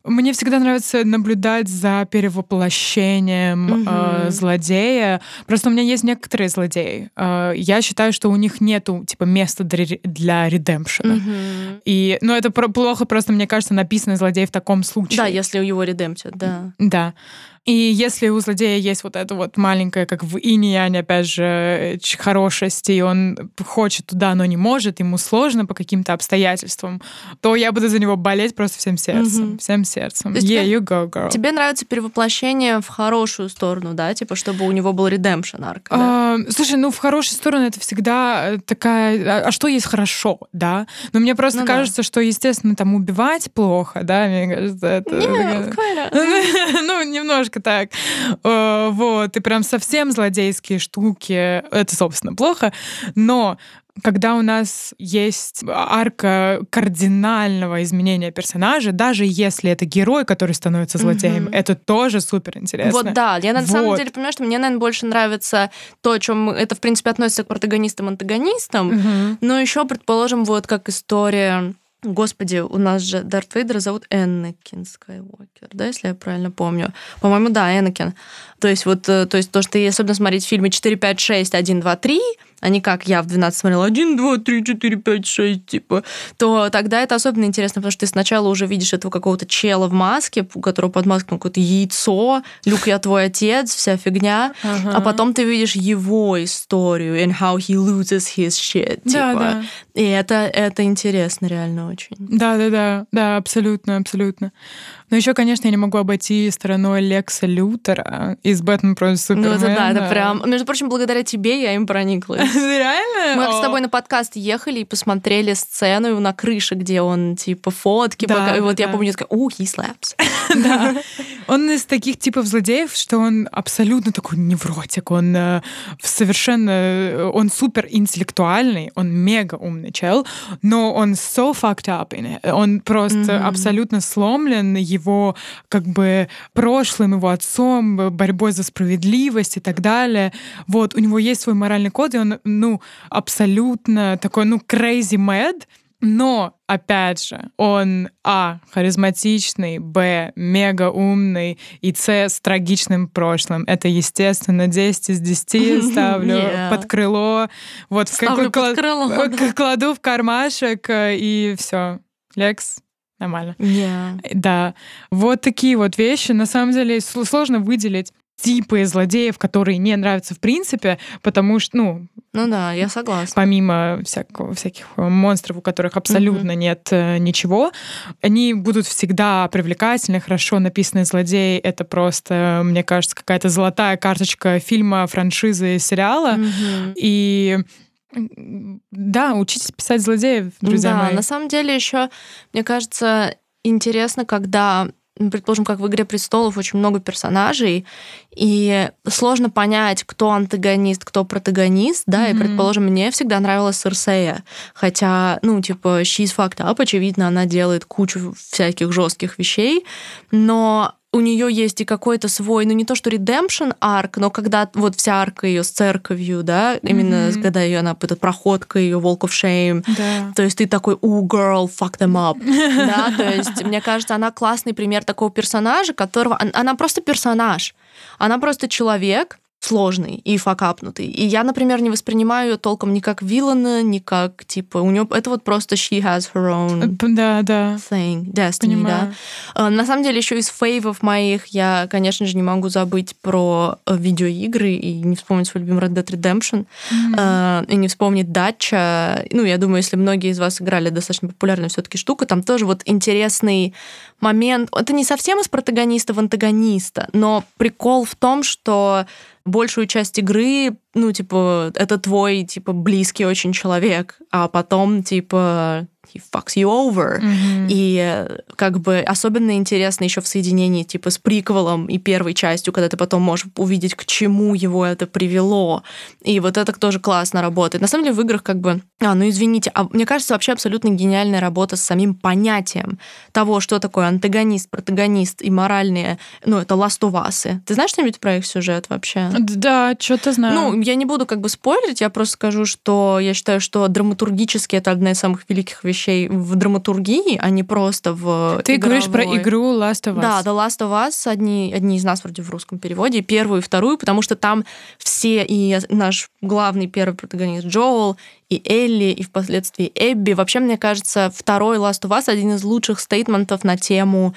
A: Мне всегда нравится наблюдать за перевоплощением угу. э, злодея. Просто у меня есть некоторые злодеи. Э, я считаю, что у них нету типа места для, редемпшена. Угу. И, ну, это про- плохо, просто мне кажется, написанный злодей в таком случае.
B: Да, если у его редемпшн, да.
A: Да. И если у злодея есть вот это вот маленькое, как в Иньяне, опять же, хорошесть, и он хочет туда, но не может, ему сложно по каким-то обстоятельствам, то я буду за него болеть просто всем сердцем. Mm-hmm. Всем сердцем. yeah, тебе, you go, girl.
B: Тебе нравится перевоплощение в хорошую сторону, да? Типа, чтобы у него был редемпшн арк,
A: да? uh, Слушай, ну в хорошую сторону это всегда такая... А, а что есть хорошо, да? Но мне просто ну, кажется, да. что, естественно, там убивать плохо, да? Мне кажется, это...
B: Нет,
A: ну, немножко немножко так. Э, вот, и прям совсем злодейские штуки, это, собственно, плохо. Но когда у нас есть арка кардинального изменения персонажа, даже если это герой, который становится злодеем, mm-hmm. это тоже супер интересно.
B: Вот да, я на вот. самом деле понимаю, что мне, наверное, больше нравится то, о чем это, в принципе, относится к протагонистам-антагонистам, mm-hmm. но еще, предположим, вот как история Господи, у нас же Дарт Вейдера зовут Эннакин Скайуокер, да, если я правильно помню. По-моему, да, Эннакин. То есть вот, э, то есть то, что особенно смотреть фильмы 4, 5, 6, 1, 2, 3, а не как я в 12 смотрела 1, 2, 3, 4, 5, 6, типа, то тогда это особенно интересно, потому что ты сначала уже видишь этого какого-то чела в маске, у которого под маской какое-то яйцо, Люк, я твой отец, вся фигня, ага. а потом ты видишь его историю and how he loses his shit, типа. Да, да. И это, это интересно реально очень.
A: Да-да-да, да, абсолютно, абсолютно. Но еще, конечно, я не могу обойти стороной Лекса Лютера из «Бэтмен против Супермена».
B: Ну, это да, это прям... Между прочим, благодаря тебе я им прониклась.
A: Реально?
B: Мы с тобой на подкаст ехали и посмотрели сцену на крыше, где он, типа, фотки да, И вот я помню, такая, о, he slaps.
A: Да. Он из таких типов злодеев, что он абсолютно такой невротик. Он э, совершенно... Э, он супер интеллектуальный, он мега умный чел, но он so fucked up in it. Он просто абсолютно сломлен, его как бы прошлым, его отцом, борьбой за справедливость и так далее. Вот, у него есть свой моральный код, и он, ну, абсолютно такой, ну, crazy mad, но, опять же, он, а, харизматичный, б, мега умный, и с, с трагичным прошлым. Это, естественно, 10 из 10 ставлю yeah. под крыло. Вот,
B: ставлю под крыло,
A: да. кладу в кармашек, э, и все. Лекс, нормально.
B: Yeah.
A: Да. Вот такие вот вещи. На самом деле сложно выделить типы злодеев, которые не нравятся в принципе, потому что, ну...
B: Ну да, я согласна.
A: Помимо всякого, всяких монстров, у которых абсолютно mm-hmm. нет э, ничего, они будут всегда привлекательны, хорошо написанные злодеи. Это просто, мне кажется, какая-то золотая карточка фильма, франшизы, сериала. Mm-hmm. И да, учитесь писать злодеев, друзья
B: да,
A: мои.
B: на самом деле еще, мне кажется, интересно, когда предположим, как в «Игре престолов» очень много персонажей, и сложно понять, кто антагонист, кто протагонист, да, mm-hmm. и, предположим, мне всегда нравилась Серсея, хотя, ну, типа, she's fucked up, очевидно, она делает кучу всяких жестких вещей, но у нее есть и какой-то свой, ну не то что redemption арк, но когда вот вся арка ее с церковью, да, именно mm-hmm. когда ее она этот проходка ее Walk of Shame,
A: да.
B: то есть ты такой, у girl, fuck them up, да, то есть мне кажется, она классный пример такого персонажа, которого она просто персонаж, она просто человек, сложный и факапнутый. И я, например, не воспринимаю ее толком ни как виллана, ни как, типа, у нее это вот просто she has her own
A: да, да.
B: thing, destiny, Понимаю. да. На самом деле, еще из фейвов моих я, конечно же, не могу забыть про э, видеоигры и не вспомнить свой любимый Red Dead Redemption, mm-hmm. и не вспомнить Дача. Ну, я думаю, если многие из вас играли, достаточно популярная все таки штука, там тоже вот интересный момент. Это не совсем из протагониста в антагониста, но прикол в том, что большую часть игры, ну, типа, это твой, типа, близкий очень человек, а потом, типа, he fucks you over. Mm-hmm. И как бы особенно интересно еще в соединении типа с приквелом и первой частью, когда ты потом можешь увидеть, к чему его это привело. И вот это тоже классно работает. На самом деле в играх как бы... А, ну извините, а мне кажется, вообще абсолютно гениальная работа с самим понятием того, что такое антагонист, протагонист и моральные... Ну, это Last of Us. Ты знаешь что-нибудь про их сюжет вообще?
A: Да, что-то знаю.
B: Ну, я не буду как бы спойлерить, я просто скажу, что я считаю, что драматургически это одна из самых великих вещей вещей в драматургии, а не просто в
A: Ты игровой... говоришь про игру Last of Us.
B: Да, The Last of Us, одни, одни из нас вроде в русском переводе, первую и вторую, потому что там все, и наш главный первый протагонист Джоэл, и Элли, и впоследствии Эбби. Вообще, мне кажется, второй Last of Us один из лучших стейтментов на тему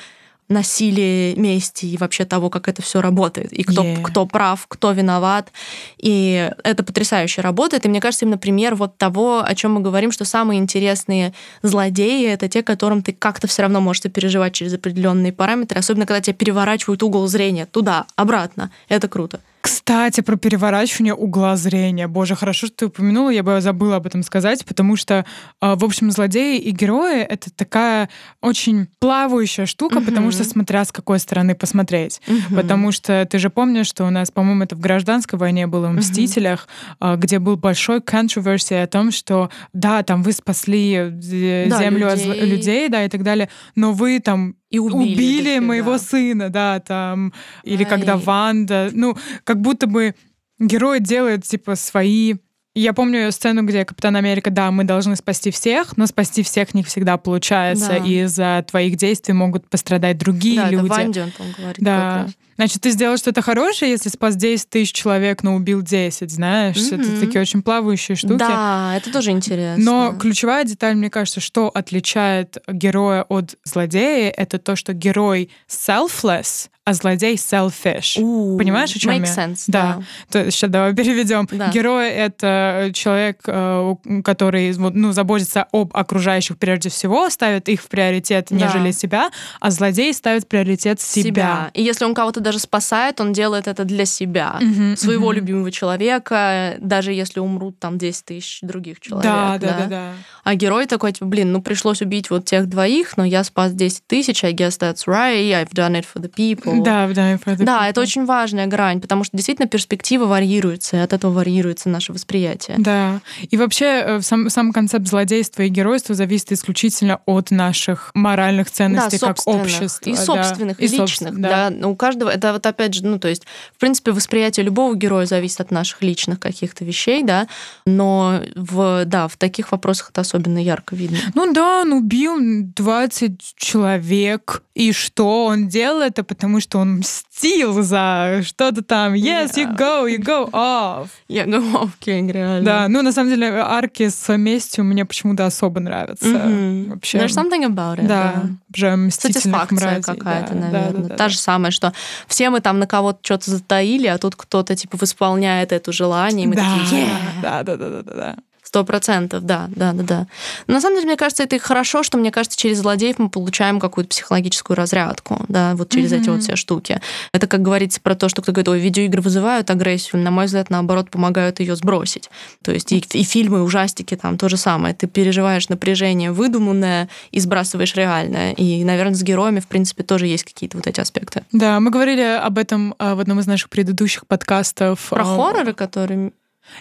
B: насилия, мести и вообще того, как это все работает, и кто, yeah. кто прав, кто виноват. И это потрясающе работает. И мне кажется, именно пример вот того, о чем мы говорим, что самые интересные злодеи это те, которым ты как-то все равно можешь переживать через определенные параметры, особенно когда тебя переворачивают угол зрения туда, обратно. Это круто.
A: Кстати, про переворачивание угла зрения. Боже, хорошо, что ты упомянула, я бы забыла об этом сказать, потому что, а, в общем, злодеи и герои — это такая очень плавающая штука, угу. потому что смотря с какой стороны посмотреть. Угу. Потому что ты же помнишь, что у нас, по-моему, это в гражданской войне было, в «Мстителях», угу. где был большой controversy о том, что, да, там вы спасли э, да, землю людей. от людей, да, и так далее, но вы там
B: и убили,
A: убили моего сына, да, там, или Ай. когда Ванда, ну, как будто бы герой делает, типа, свои я помню сцену, где Капитан Америка, да, мы должны спасти всех, но спасти всех не всегда получается, да. и из-за твоих действий могут пострадать другие
B: да,
A: люди.
B: Да, Ванди он там говорит.
A: Да. Значит, ты сделал что-то хорошее, если спас 10 тысяч человек, но убил 10, знаешь? Mm-hmm. Это такие очень плавающие штуки.
B: Да, это тоже интересно.
A: Но ключевая деталь, мне кажется, что отличает героя от злодея, это то, что герой selfless, а злодей selfish.
B: Ooh,
A: Понимаешь, о чем
B: makes
A: я?
B: Sense,
A: да. да. То, сейчас давай переведем. Да. Герой — это человек, э, который ну, заботится об окружающих прежде всего, ставит их в приоритет, нежели да. себя, а злодей ставит приоритет себя. себя.
B: И если он кого-то даже спасает, он делает это для себя, mm-hmm, своего mm-hmm. любимого человека, даже если умрут там 10 тысяч других человек.
A: Да, да, да, да, да.
B: А герой такой, типа, блин, ну пришлось убить вот тех двоих, но я спас 10 тысяч, I guess that's right, I've done it for the people.
A: Да, да, for the
B: Да, people. это очень важная грань, потому что действительно перспектива варьируется, и от этого варьируется наше восприятие.
A: Да, и вообще э, сам, сам концепт злодейства и геройства зависит исключительно от наших моральных ценностей
B: да,
A: как общества.
B: И собственных, да, и личных. Да. да. У каждого, это вот опять же, ну то есть, в принципе, восприятие любого героя зависит от наших личных каких-то вещей, да, но в, да, в таких вопросах это особенно ярко видно.
A: Ну да, он убил 20 человек, и что он делал это, потому что он мстил за что-то там. Yes, yeah. you go, you go off.
B: Я go off king, реально.
A: Да, ну на самом деле арки с местью мне почему-то особо нравятся. Mm-hmm. Вообще.
B: There's something about it.
A: Да, уже мстительных мразей.
B: какая-то, да, наверное. Да, да, да, Та же самая, что все мы там на кого-то что-то затаили, а тут кто-то типа восполняет это желание, и мы
A: да.
B: такие, yeah.
A: да, да, да, да, да.
B: Сто процентов, да, да, да, да. Но на самом деле, мне кажется, это и хорошо, что, мне кажется, через злодеев мы получаем какую-то психологическую разрядку, да, вот через mm-hmm. эти вот все штуки. Это, как говорится, про то, что кто говорит, ой, видеоигры вызывают агрессию, на мой взгляд, наоборот, помогают ее сбросить. То есть и, и фильмы, и ужастики там то же самое. Ты переживаешь напряжение выдуманное и сбрасываешь реальное. И, наверное, с героями, в принципе, тоже есть какие-то вот эти аспекты.
A: Да, мы говорили об этом а, в одном из наших предыдущих подкастов.
B: Про а, хорроры, которые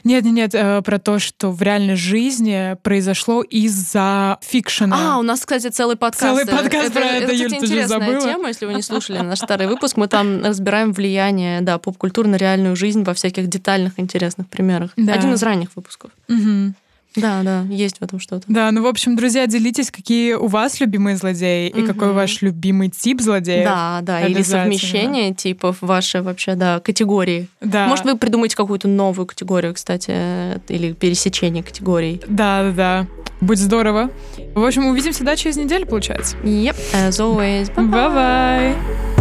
A: нет, нет, нет, э, про то, что в реальной жизни произошло из-за фикшена.
B: А, у нас, кстати, целый подкаст.
A: Целый подкаст это, про это, это Юль, ты же забыла.
B: тема, если вы не слушали наш старый выпуск. Мы там разбираем влияние, да, поп-культуры на реальную жизнь во всяких детальных интересных примерах. Да. Один из ранних выпусков.
A: Угу.
B: Да, да, есть в этом что-то.
A: Да, ну, в общем, друзья, делитесь, какие у вас любимые злодеи и какой ваш любимый тип злодея.
B: Да, да, или совмещение типов ваши вообще, да, категории.
A: Да.
B: Может, вы придумаете какую-то новую категорию, кстати, или пересечение категорий.
A: Да, да, да. Будет здорово. В общем, увидимся, да, через неделю, получается?
B: Yep, as always.
A: Bye-bye.